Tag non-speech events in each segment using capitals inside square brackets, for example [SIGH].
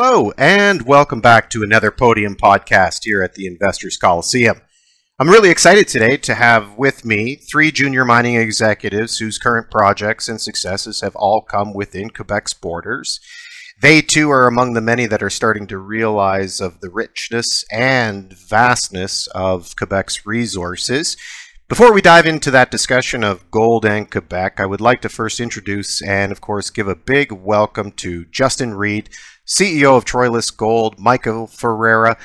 Hello, and welcome back to another podium podcast here at the Investors Coliseum. I'm really excited today to have with me three junior mining executives whose current projects and successes have all come within Quebec's borders. They too are among the many that are starting to realize of the richness and vastness of Quebec's resources. Before we dive into that discussion of gold and Quebec, I would like to first introduce and, of course, give a big welcome to Justin Reid, CEO of Troilus Gold, Michael Ferreira,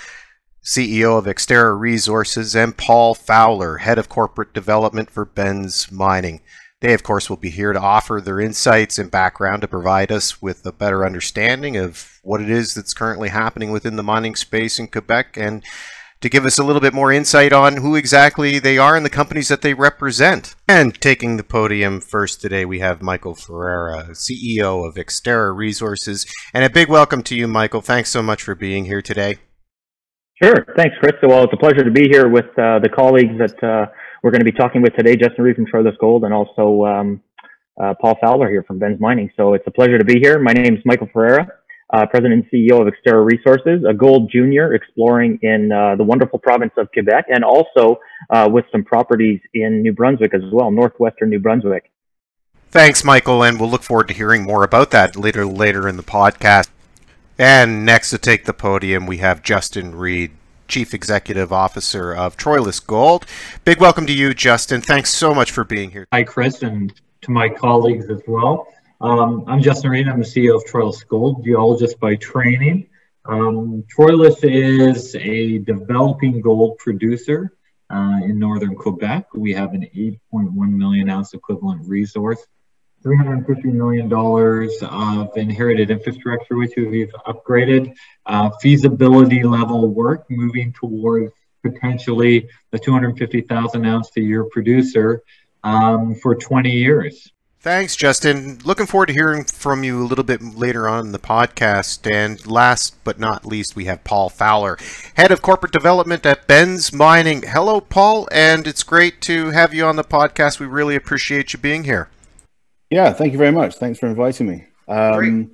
CEO of X-Terra Resources, and Paul Fowler, Head of Corporate Development for Benz Mining. They, of course, will be here to offer their insights and background to provide us with a better understanding of what it is that's currently happening within the mining space in Quebec and to give us a little bit more insight on who exactly they are and the companies that they represent. And taking the podium first today, we have Michael Ferreira, CEO of X-Terra Resources. And a big welcome to you, Michael. Thanks so much for being here today. Sure. Thanks, Chris. Well, it's a pleasure to be here with uh, the colleagues that uh, we're going to be talking with today, Justin Reid from Troilus Gold and also um, uh, Paul Fowler here from Benz Mining. So it's a pleasure to be here. My name is Michael Ferreira uh, President and CEO of X-Terra Resources, a gold junior exploring in uh, the wonderful province of Quebec, and also uh, with some properties in New Brunswick as well, northwestern New Brunswick. Thanks, Michael, and we'll look forward to hearing more about that later later in the podcast. And next to take the podium, we have Justin Reid, Chief Executive Officer of Troilus Gold. Big welcome to you, Justin. Thanks so much for being here. Hi, Chris, and to my colleagues as well. Um, I'm Justin Reid. I'm the CEO of Troilus Gold, geologist by training. Um, Troilus is a developing gold producer uh, in northern Quebec. We have an 8.1 million ounce equivalent resource, $350 million of inherited infrastructure, which we've upgraded, uh, feasibility level work moving towards potentially a 250,000 ounce a year producer um, for 20 years. Thanks, Justin. Looking forward to hearing from you a little bit later on in the podcast. And last but not least, we have Paul Fowler, Head of Corporate Development at Benz Mining. Hello, Paul, and it's great to have you on the podcast. We really appreciate you being here. Yeah, thank you very much. Thanks for inviting me. Um,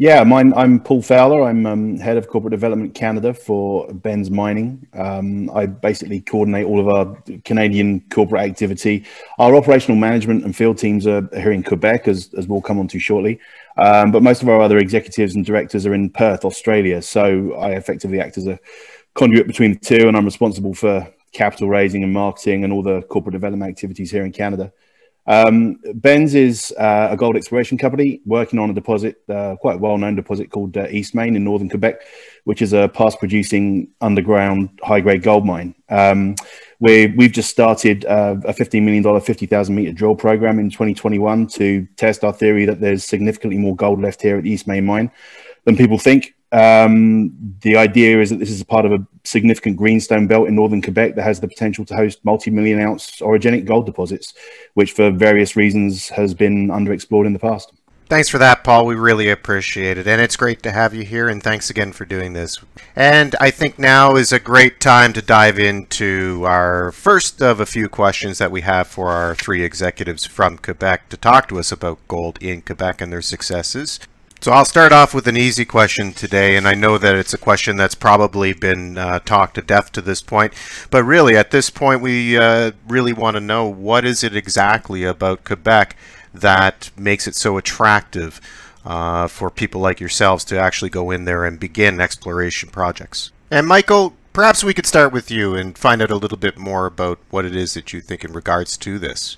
yeah, mine, I'm Paul Fowler. I'm um, head of corporate development Canada for Benz Mining. Um, I basically coordinate all of our Canadian corporate activity. Our operational management and field teams are here in Quebec, as, as we'll come on to shortly. Um, but most of our other executives and directors are in Perth, Australia. So I effectively act as a conduit between the two, and I'm responsible for capital raising and marketing and all the corporate development activities here in Canada. Um, Benz is uh, a gold exploration company working on a deposit, uh, quite a well known deposit called uh, Eastmain in northern Quebec, which is a past producing underground high grade gold mine. Um, we, we've just started uh, a $15 million, 50,000 meter drill program in 2021 to test our theory that there's significantly more gold left here at the Eastmain mine than people think. Um, the idea is that this is a part of a significant greenstone belt in northern Quebec that has the potential to host multi-million ounce orogenic gold deposits, which for various reasons has been underexplored in the past. Thanks for that, Paul. We really appreciate it. And it's great to have you here, and thanks again for doing this. And I think now is a great time to dive into our first of a few questions that we have for our three executives from Quebec to talk to us about gold in Quebec and their successes. So I'll start off with an easy question today, and I know that it's a question that's probably been uh, talked to death to this point. But really, at this point, we uh, really want to know what is it exactly about Quebec that makes it so attractive uh, for people like yourselves to actually go in there and begin exploration projects. And Michael, perhaps we could start with you and find out a little bit more about what it is that you think in regards to this.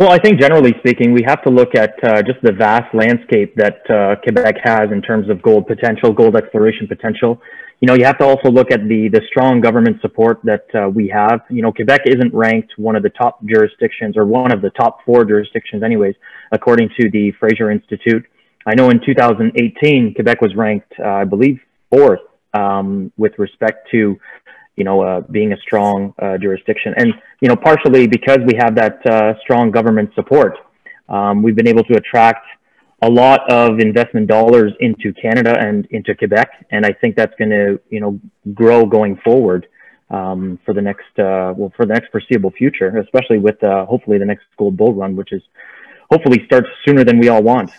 Well, I think generally speaking, we have to look at uh, just the vast landscape that uh, Quebec has in terms of gold potential, gold exploration potential. You know, you have to also look at the the strong government support that uh, we have. You know, Quebec isn't ranked one of the top jurisdictions or one of the top four jurisdictions, anyways, according to the Fraser Institute. I know in 2018, Quebec was ranked, uh, I believe, fourth um, with respect to you know, uh, being a strong uh, jurisdiction. And, you know, partially because we have that uh, strong government support, um, we've been able to attract a lot of investment dollars into Canada and into Quebec. And I think that's going to, you know, grow going forward um, for the next, uh, well, for the next foreseeable future, especially with uh, hopefully the next gold bull run, which is hopefully starts sooner than we all want.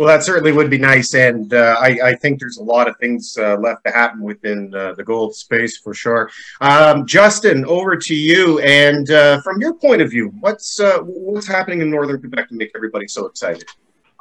Well, that certainly would be nice, and uh, I, I, think there's a lot of things uh, left to happen within uh, the gold space for sure. Um, Justin, over to you, and uh, from your point of view, what's uh, what's happening in northern Quebec to make everybody so excited?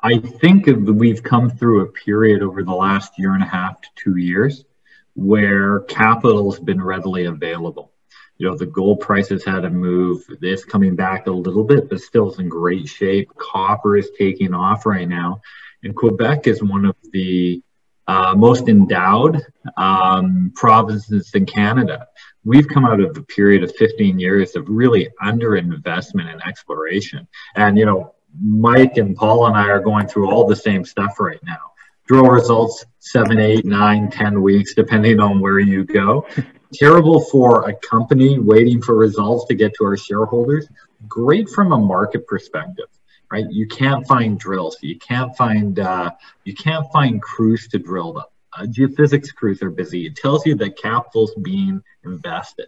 I think we've come through a period over the last year and a half to two years where capital has been readily available. You know, the gold prices had to move. This coming back a little bit, but still is in great shape. Copper is taking off right now. And Quebec is one of the uh, most endowed um, provinces in Canada. We've come out of a period of 15 years of really underinvestment in exploration. And, you know, Mike and Paul and I are going through all the same stuff right now. Drill results seven, eight, nine, ten weeks, depending on where you go. Terrible for a company waiting for results to get to our shareholders. Great from a market perspective right? You can't find drills. You can't find uh, you can't find crews to drill them. Uh, geophysics crews are busy. It tells you that capital's being invested.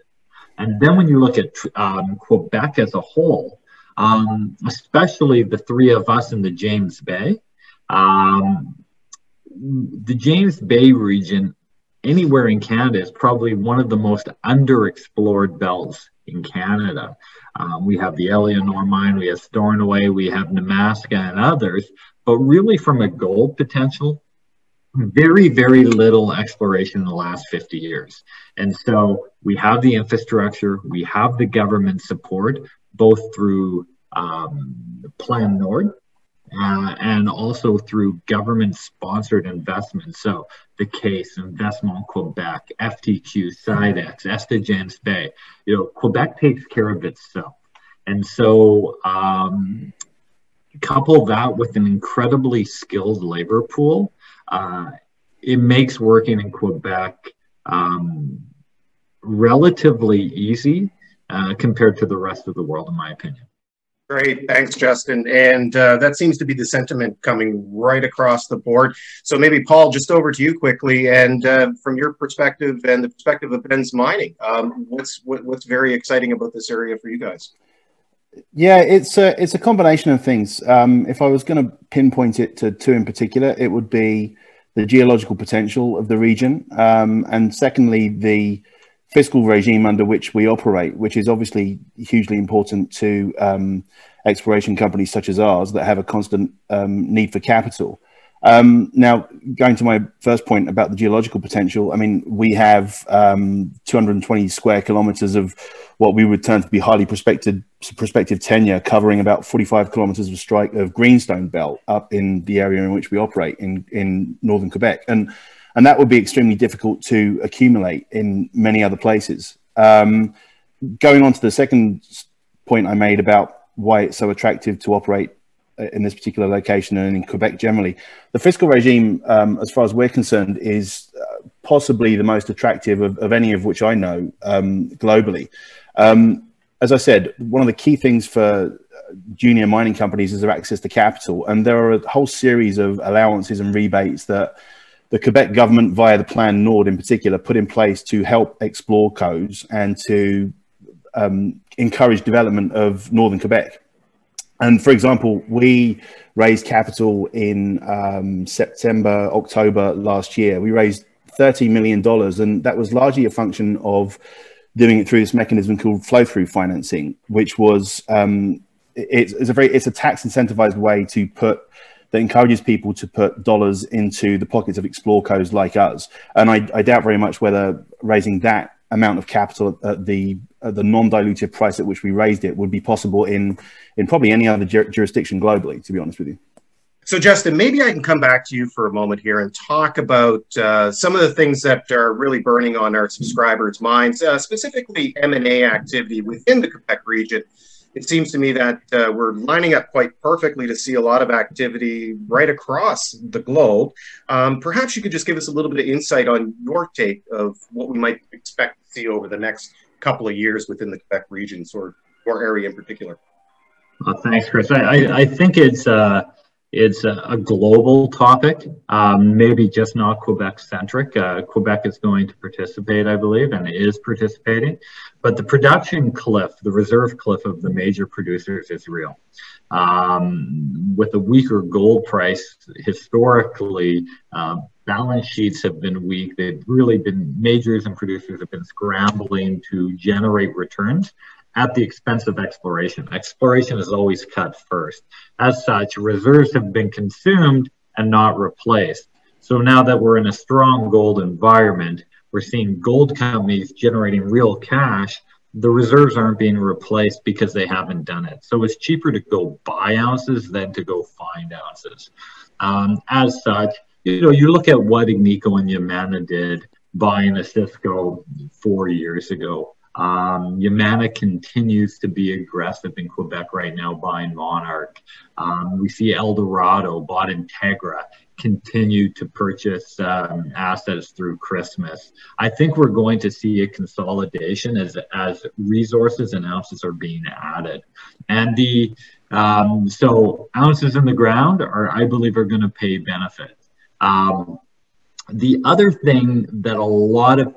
And then when you look at um, Quebec as a whole, um, especially the three of us in the James Bay, um, the James Bay region, anywhere in Canada, is probably one of the most underexplored belts in Canada. Um, we have the Éléonore mine, we have Stornoway, we have Nemaska and others, but really from a gold potential, very, very little exploration in the last 50 years. And so we have the infrastructure, we have the government support, both through um, Plan Nord, uh, and also through government sponsored investments. So the case, Investment Quebec, FTQ, SIDEX, James Bay, you know, Quebec takes care of itself. And so um, couple that with an incredibly skilled labor pool, uh, it makes working in Quebec um, relatively easy uh, compared to the rest of the world, in my opinion. Great, thanks, Justin. And uh, that seems to be the sentiment coming right across the board. So maybe Paul, just over to you quickly, and uh, from your perspective and the perspective of Benz Mining, um, what's what, what's very exciting about this area for you guys? Yeah, it's a it's a combination of things. Um, if I was going to pinpoint it to two in particular, it would be the geological potential of the region, um, and secondly, the fiscal regime under which we operate, which is obviously hugely important to um, exploration companies such as ours that have a constant um, need for capital. Um, now, going to my first point about the geological potential, I mean, we have um, 220 square kilometers of what we would term to be highly prospective, prospective tenure, covering about 45 kilometers of strike of greenstone belt up in the area in which we operate in, in northern Quebec. And and that would be extremely difficult to accumulate in many other places. Um, going on to the second point I made about why it's so attractive to operate uh, in this particular location and in Quebec generally, the fiscal regime, um, as far as we're concerned, is uh, possibly the most attractive of, of, any of which I know um, globally. Um, as I said, one of the key things for junior mining companies is their access to capital, and there are a whole series of allowances and rebates that the Quebec government, via the Plan Nord in particular, put in place to help explorecos and to um, encourage development of northern Quebec. And for example, we raised capital in um, September, October last year. We raised $30 million, and that was largely a function of doing it through this mechanism called flow through financing, which was um, it's, it's, a very it's a tax incentivized way to put that encourages people to put dollars into the pockets of explorecos like us. And I, I doubt very much whether raising that amount of capital at the at the non-dilutive price at which we raised it would be possible in in probably any other ju jurisdiction globally. To be honest with you. So, Justin, maybe I can come back to you for a moment here and talk about uh, some of the things that are really burning on our subscribers' minds, uh, specifically M&A activity within the Quebec region it seems to me that uh, we're lining up quite perfectly to see a lot of activity right across the globe. Um, perhaps you could just give us a little bit of insight on your take of what we might expect to see over the next couple of years within the Quebec regions or, or area in particular. Well, thanks, Chris. I, I, I think it's uh, It's a, a global topic, um, maybe just not Quebec centric. Uh, Quebec is going to participate, I believe, and is participating. But the production cliff, the reserve cliff of the major producers is real. Um, with a weaker gold price, historically, uh, balance sheets have been weak. They've really been, majors and producers have been scrambling to generate returns at the expense of exploration. Exploration is always cut first. As such, reserves have been consumed and not replaced. So now that we're in a strong gold environment, we're seeing gold companies generating real cash. The reserves aren't being replaced because they haven't done it. So it's cheaper to go buy ounces than to go find ounces. Um, as such, you know, you look at what Agnico and Yamana did buying Osisko four years ago. Um, Yamana continues to be aggressive in Quebec right now, buying Monarch. Um, we see Eldorado bought Integra continue to purchase um, assets through Christmas. I think we're going to see a consolidation as as resources and ounces are being added, and the um, so ounces in the ground are, I believe, are going to pay benefit. Um, the other thing that a lot of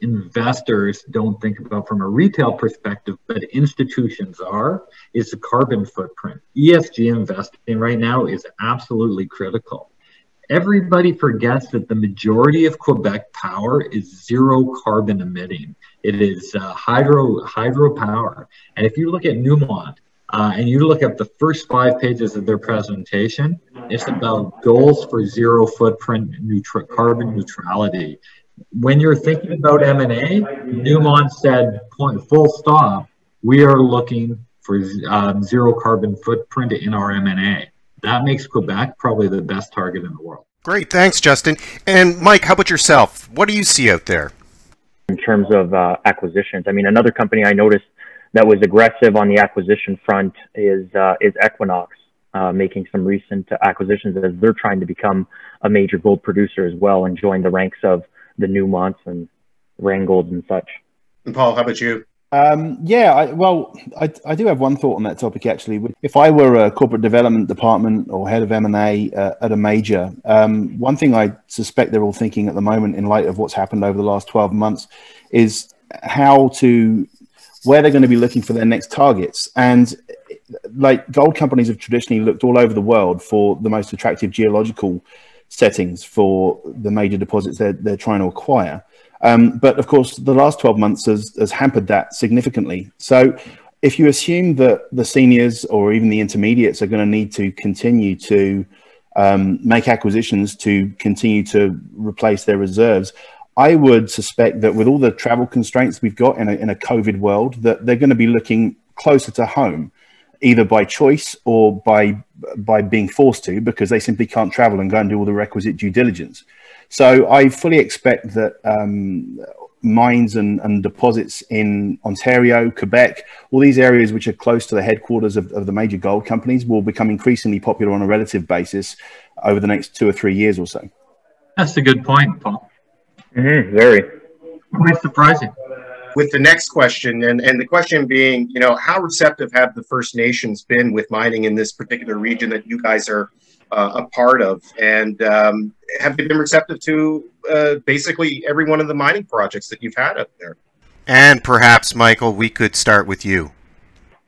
investors don't think about from a retail perspective, but institutions are, is the carbon footprint. ESG investing right now is absolutely critical. Everybody forgets that the majority of Quebec power is zero carbon emitting. It is uh, hydro hydropower. And if you look at Newmont, uh, and you look at the first five pages of their presentation, it's about goals for zero footprint carbon neutrality when you're thinking about M&A, Newmont said, point, full stop, we are looking for um, zero carbon footprint in our M&A. That makes Quebec probably the best target in the world. Great, thanks, Justin. And Mike, how about yourself? What do you see out there? In terms of uh, acquisitions, I mean, another company I noticed that was aggressive on the acquisition front is uh, is Equinox, uh, making some recent acquisitions as they're trying to become a major gold producer as well and join the ranks of the Newmonts and Randgold and such. And Paul, how about you? Um, yeah, I, well, I, I, do have one thought on that topic actually. If I were a corporate development department or head of M and A uh, at a major, um, one thing I suspect they're all thinking at the moment, in light of what's happened over the last twelve months, is how to where they're going to be looking for their next targets. And like gold companies have traditionally looked all over the world for the most attractive geological settings for the major deposits they're, they're trying to acquire. Um, but of course, the last 12 months has, has hampered that significantly. So if you assume that the seniors or even the intermediates are going to need to continue to um, make acquisitions to continue to replace their reserves, I would suspect that with all the travel constraints we've got in a, in a COVID world, that they're going to be looking closer to home either by choice or by by being forced to because they simply can't travel and go and do all the requisite due diligence. So I fully expect that um, mines and, and, deposits in Ontario, Quebec, all these areas which are close to the headquarters of, of, the major gold companies will become increasingly popular on a relative basis over the next two or three years or so. That's a good point, Paul. Mm-hmm, very. Quite surprising with the next question, and, and the question being, you know, how receptive have the First Nations been with mining in this particular region that you guys are uh, a part of? And um, have they been receptive to uh, basically every one of the mining projects that you've had up there? And perhaps, Michael, we could start with you.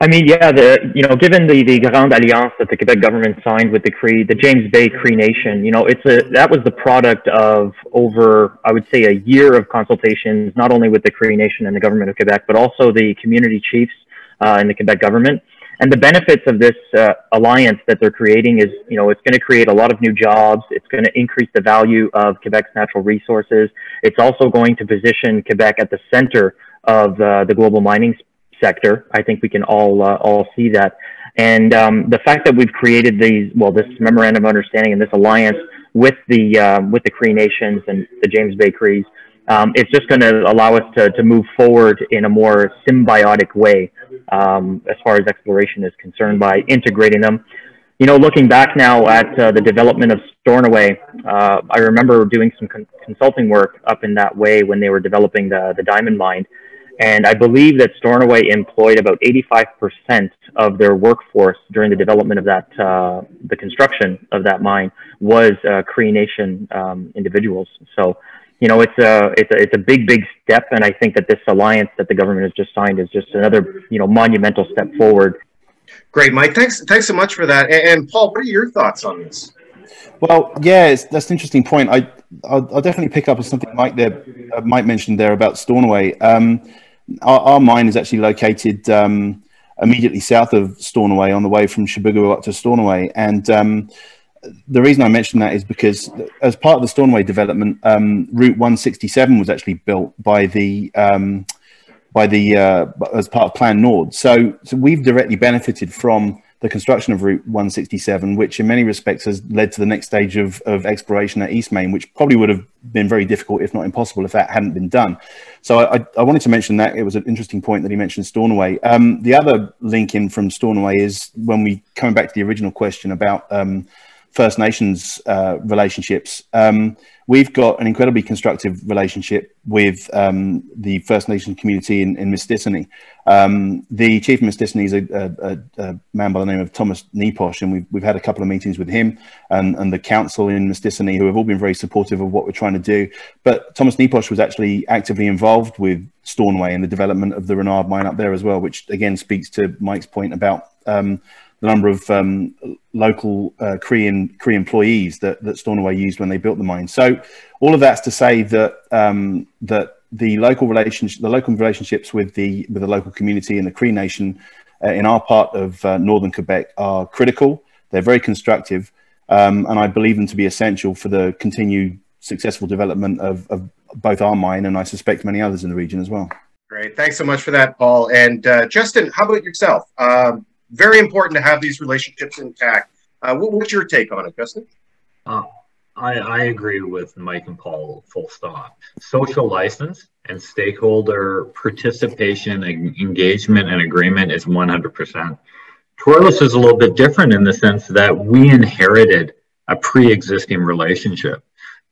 I mean, yeah, the you know, given the the Grande Alliance that the Quebec government signed with the Cree, the James Bay Cree Nation, you know, it's a that was the product of over, I would say, a year of consultations, not only with the Cree Nation and the government of Quebec, but also the community chiefs uh, in the Quebec government. And the benefits of this uh, alliance that they're creating is, you know, it's going to create a lot of new jobs. It's going to increase the value of Quebec's natural resources. It's also going to position Quebec at the center of uh, the global mining sector. I think we can all uh, all see that. And um, the fact that we've created these, well, this memorandum of understanding and this alliance with the um, with the Cree Nations and the James Bay Crees, um, it's just going to allow us to to move forward in a more symbiotic way um, as far as exploration is concerned by integrating them. You know, looking back now at uh, the development of Stornoway, uh, I remember doing some con- consulting work up in that way when they were developing the the diamond mine And I believe that Stornoway employed about 85% of their workforce during the development of that, uh, the construction of that mine was uh, Cree Nation um, individuals. So, you know, it's a, it's a, it's a big, big step. And I think that this alliance that the government has just signed is just another, you know, monumental step forward. Great, Mike. Thanks, thanks so much for that. And, and Paul, what are your thoughts on this? Well, yeah, that's an interesting point. I, I'll, I'll, definitely pick up on something Mike there, uh, Mike mentioned there about Stornoway. Um, our, our, mine is actually located um, immediately south of Stornoway on the way from Chibougamau up to Stornoway. And um, the reason I mention that is because as part of the Stornoway development, um, Route 167 was actually built by the um, by the uh, as part of Plan Nord. So, so we've directly benefited from the construction of Route 167, which in many respects has led to the next stage of, of exploration at Eastmain, which probably would have been very difficult, if not impossible, if that hadn't been done. So I, I wanted to mention that. It was an interesting point that he mentioned Stornoway. Um, the other link in from Stornoway is when we, coming back to the original question about um, First Nations uh, relationships. Um, we've got an incredibly constructive relationship with um, the First Nation community in, in Mistissini. Um, the chief of Mistissini is a, a, a, man by the name of Thomas Neposh, and we've, we've had a couple of meetings with him and, and the council in Mistissini, who have all been very supportive of what we're trying to do. But Thomas Neposh was actually actively involved with Stornoway and the development of the Renard mine up there as well, which again speaks to Mike's point about um, the number of um, local uh, Korean Cree employees that, that Stornoway used when they built the mine. So all of that's to say that um, that the local relationship, the local relationships with the with the local community and the Cree Nation uh, in our part of uh, northern Quebec are critical. They're very constructive, um, and I believe them to be essential for the continued successful development of, of, both our mine and I suspect many others in the region as well. Great, thanks so much for that, Paul. And uh, Justin, how about yourself? Um, very important to have these relationships intact. Uh, what, what's your take on it, Justin? Uh, I, I agree with Mike and Paul, full stop. Social license and stakeholder participation, and engagement, and agreement is 100%. Troilus is a little bit different in the sense that we inherited a pre-existing relationship.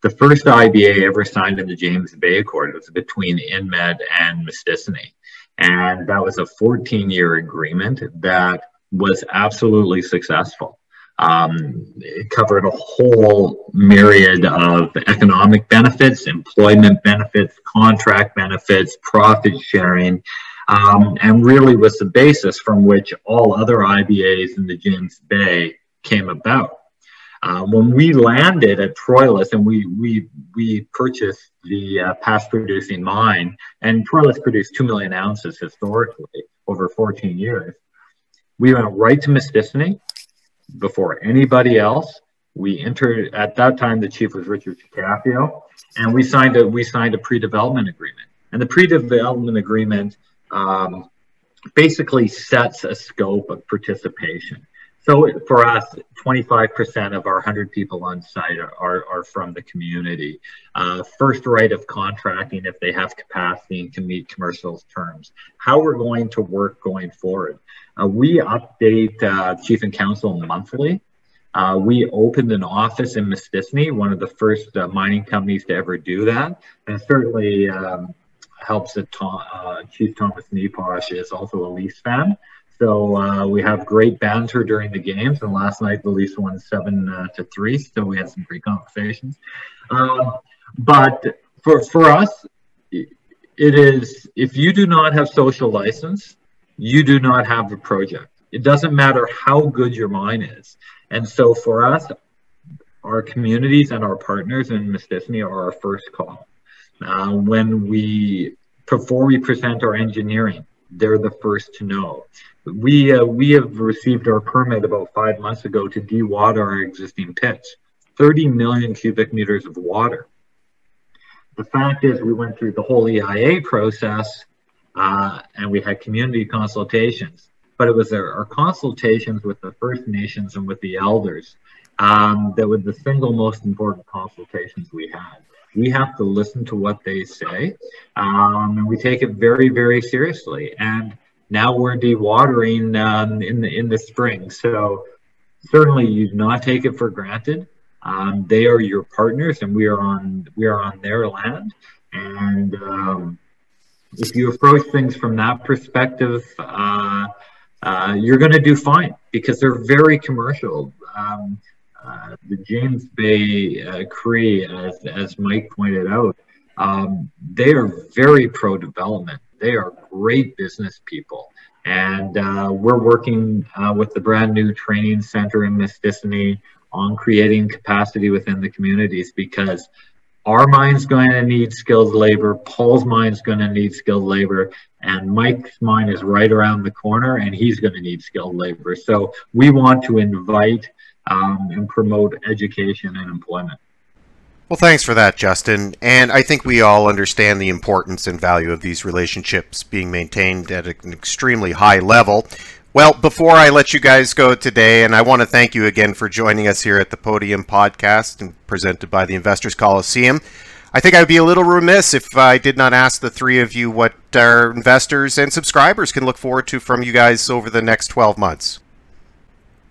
The first IBA ever signed in the James Bay Accord was between Inmet and Mistissini. And that was a 14 year agreement that was absolutely successful. Um, it covered a whole myriad of economic benefits, employment benefits, contract benefits, profit sharing, um, and really was the basis from which all other IBAs in the James Bay came about. Uh, when we landed at Troilus and we we we purchased the uh, past producing mine, and Troilus produced two million ounces historically over 14 years. We went right to Mistissini before anybody else. We entered at that time. The chief was Richard Shecapio, and we signed a we signed a pre-development agreement. And the pre-development agreement um, basically sets a scope of participation. So for us, 25% of our 100 people on site are, are from the community. Uh, first right of contracting if they have capacity and can meet commercial terms. How we're going to work going forward. Uh, we update uh, Chief and Council monthly. Uh, we opened an office in Mistissini, one of the first uh, mining companies to ever do that. And certainly um, helps that Tom, uh, Chief Thomas Neposh is also a Leafs fan. So uh, we have great banter during the games, and last night the Leafs won seven uh, to three. So we had some great conversations. Um, but for for us, it is if you do not have social license, you do not have a project. It doesn't matter how good your mine is. And so for us, our communities and our partners in Mistissini are our first call. Uh, when we before we present our engineering, they're the first to know. We uh, we have received our permit about five months ago to dewater our existing pits, 30 million cubic meters of water. The fact is, we went through the whole EIA process, uh, and we had community consultations. But it was our, our, consultations with the First Nations and with the elders um, that were the single most important consultations we had. We have to listen to what they say, um, and we take it very, very seriously. And now we're dewatering um, in the in the spring. So certainly you do not take it for granted. Um, they are your partners, and we are on we are on their land. And um, if you approach things from that perspective, uh, uh, you're going to do fine because they're very commercial. Um, uh, the James Bay uh, Cree, as, as Mike pointed out, um, they are very pro development. They are great business people. And uh, we're working uh, with the brand new training center in Mistissini on creating capacity within the communities because our mine's going to need skilled labor, Paul's mine's going to need skilled labor, and Mike's mine is right around the corner and he's going to need skilled labor. So we want to invite um, and promote education and employment. Well, thanks for that, Justin. And I think we all understand the importance and value of these relationships being maintained at an extremely high level. Well, before I let you guys go today, and I want to thank you again for joining us here at the Podium Podcast and presented by the Investors Coliseum. I think I would be a little remiss if I did not ask the three of you what our investors and subscribers can look forward to from you guys over the next 12 months.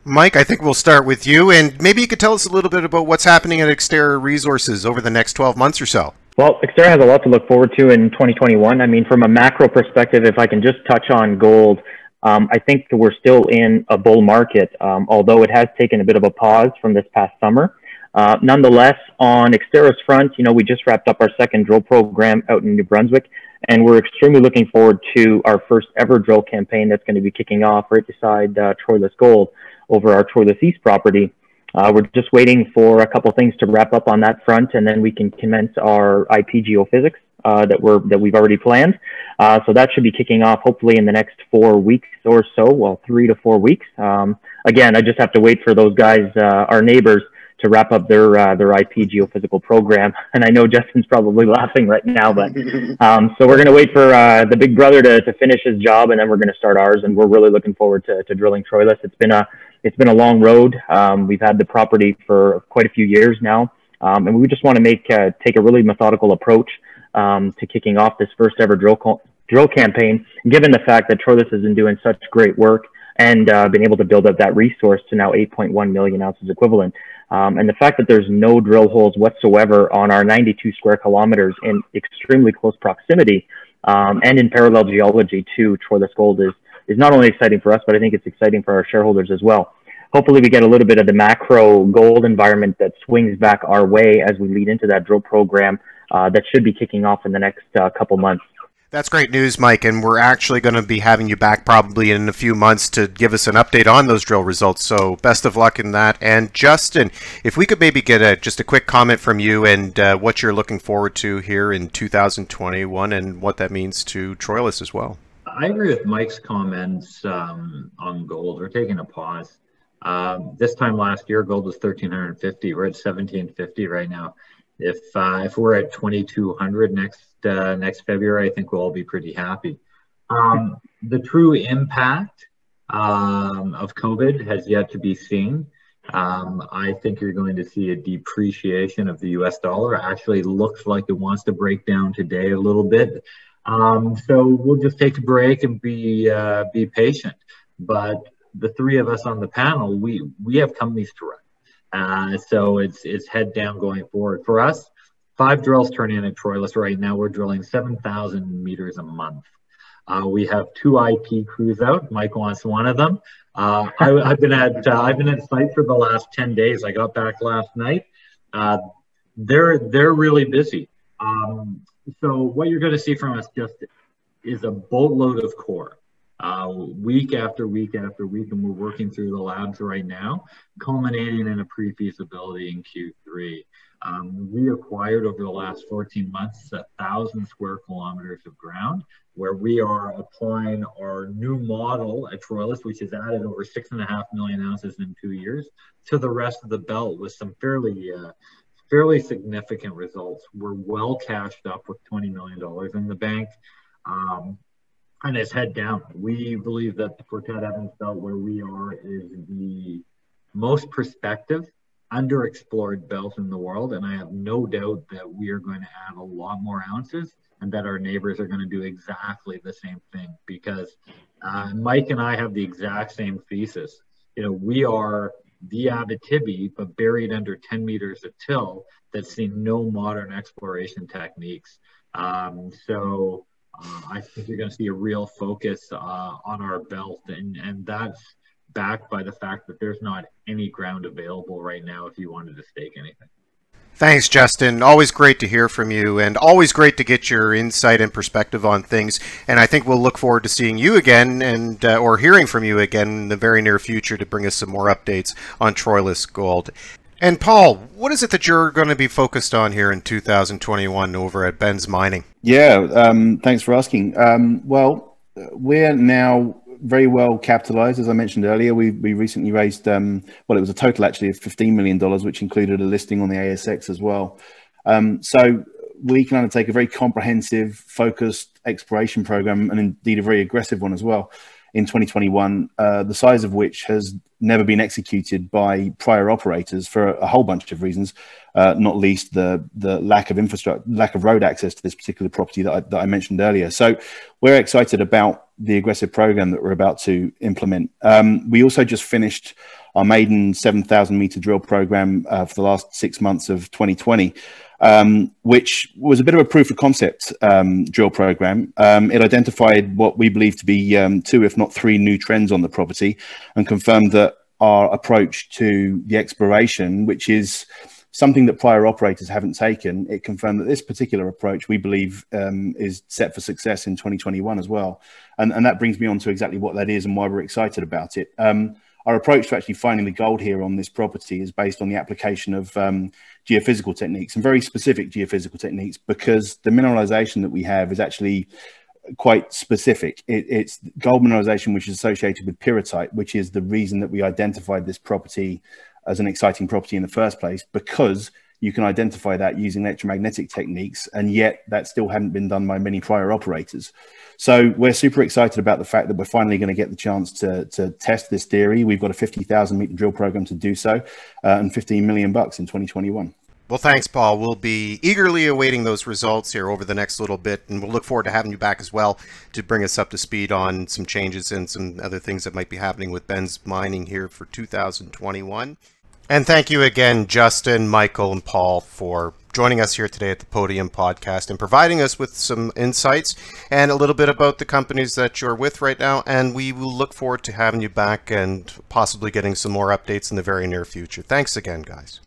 Mike, I think we'll start with you, and maybe you could tell us a little bit about what's happening at X-Terra Resources over the next 12 months or so. Well, X-Terra has a lot to look forward to in 2021. I mean, from a macro perspective, if I can just touch on gold, um, I think we're still in a bull market, um, although it has taken a bit of a pause from this past summer. Uh, nonetheless, on X-Terra's front, you know, we just wrapped up our second drill program out in New Brunswick, and we're extremely looking forward to our first ever drill campaign that's going to be kicking off right beside uh, Troilus Gold over our Troilus East property. Uh, we're just waiting for a couple things to wrap up on that front, and then we can commence our IP geophysics uh, that we're that we've already planned. Uh, so that should be kicking off hopefully in the next four weeks or so, well, three to four weeks. Um, again, I just have to wait for those guys, uh, our neighbors, to wrap up their uh, their IP geophysical program. [LAUGHS] And I know Justin's probably [LAUGHS] laughing right now, but [LAUGHS] um, so we're going to wait for uh, the big brother to, to finish his job, and then we're going to start ours. And we're really looking forward to, to drilling Troilus. It's been a it's been a long road. Um, we've had the property for quite a few years now, um, and we just want to make uh, take a really methodical approach um, to kicking off this first ever drill drill campaign. Given the fact that Troilus has been doing such great work and uh, been able to build up that resource to now 8.1 million ounces equivalent, um, and the fact that there's no drill holes whatsoever on our 92 square kilometers in extremely close proximity um, and in parallel geology to Troilus Gold is is not only exciting for us, but I think it's exciting for our shareholders as well. Hopefully, we get a little bit of the macro gold environment that swings back our way as we lead into that drill program uh, that should be kicking off in the next uh, couple months. That's great news, Mike, and we're actually going to be having you back probably in a few months to give us an update on those drill results. So best of luck in that. And Justin, if we could maybe get a just a quick comment from you and uh, what you're looking forward to here in 2021 and what that means to Troilus as well. I agree with Mike's comments um, on gold. We're taking a pause. Um, this time last year, gold was 1350. We're at 1750 right now. If uh, if we're at 2200 next uh, next February, I think we'll all be pretty happy. Um, the true impact um, of COVID has yet to be seen. Um, I think you're going to see a depreciation of the U.S. dollar. Actually, looks like it wants to break down today a little bit. Um, so we'll just take a break and be uh, be patient. But the three of us on the panel, we we have companies to run. Uh, so it's it's head down going forward. For us, five drills turning in at Troilus right now. We're drilling 7,000 meters a month. Uh, we have two IP crews out. Mike wants one of them. Uh, I, have been at uh, I've been at site for the last 10 days. I got back last night. Uh, they're they're really busy. Um, so what you're going to see from us just is a boatload of core uh, week after week after week, and we're working through the labs right now, culminating in a pre-feasibility in Q3. Um, we acquired over the last 14 months a thousand square kilometers of ground where we are applying our new model at Troilus, which has added over six and a half million ounces in two years, to the rest of the belt with some fairly uh, fairly significant results. We're well cashed up with $20 million in the bank. Um, and it's head down. We believe that the Frotet Evans Belt, where we are, is the most prospective, underexplored belt in the world. And I have no doubt that we are going to add a lot more ounces and that our neighbors are going to do exactly the same thing because uh, Mike and I have the exact same thesis. You know, we are the Abitibi, but buried under 10 meters of till that's seen no modern exploration techniques. Um, so uh, I think you're going to see a real focus uh, on our belt, and and that's backed by the fact that there's not any ground available right now if you wanted to stake anything. Thanks, Justin. Always great to hear from you, and always great to get your insight and perspective on things. And I think we'll look forward to seeing you again, and uh, or hearing from you again in the very near future to bring us some more updates on Troilus Gold. And Paul, what is it that you're going to be focused on here in 2021 over at Benz Mining? Yeah, um, thanks for asking. Um, well, we're now very well capitalized, as I mentioned earlier. We we recently raised um, well, it was a total actually of fifteen million dollars, which included a listing on the ASX as well. Um, so we can undertake a very comprehensive, focused exploration program, and indeed a very aggressive one as well in 2021, uh, the size of which has never been executed by prior operators for a, whole bunch of reasons, uh, not least the the lack of infrastructure, lack of road access to this particular property that I, that I mentioned earlier. So we're excited about the aggressive program that we're about to implement. Um, we also just finished our maiden 7,000 meter drill program uh, for the last six months of 2020 um, which was a bit of a proof of concept um, drill program. Um, it identified what we believe to be um, two, if not three, new trends on the property and confirmed that our approach to the exploration, which is something that prior operators haven't taken, it confirmed that this particular approach we believe um, is set for success in 2021 as well. And, and that brings me on to exactly what that is and why we're excited about it. Um, our approach to actually finding the gold here on this property is based on the application of um, geophysical techniques and very specific geophysical techniques because the mineralization that we have is actually quite specific. It, it's gold mineralization which is associated with pyrrhotite, which is the reason that we identified this property as an exciting property in the first place because you can identify that using electromagnetic techniques, and yet that still hadn't been done by many prior operators. So we're super excited about the fact that we're finally going to get the chance to, to test this theory. We've got a 50,000 meter drill program to do so, uh, and 15 million bucks in 2021. Well, thanks, Paul. We'll be eagerly awaiting those results here over the next little bit, and we'll look forward to having you back as well to bring us up to speed on some changes and some other things that might be happening with Benz Mining here for 2021. And thank you again, Justin, Michael, and Paul, for joining us here today at the Podium Podcast and providing us with some insights and a little bit about the companies that you're with right now. And we will look forward to having you back and possibly getting some more updates in the very near future. Thanks again, guys.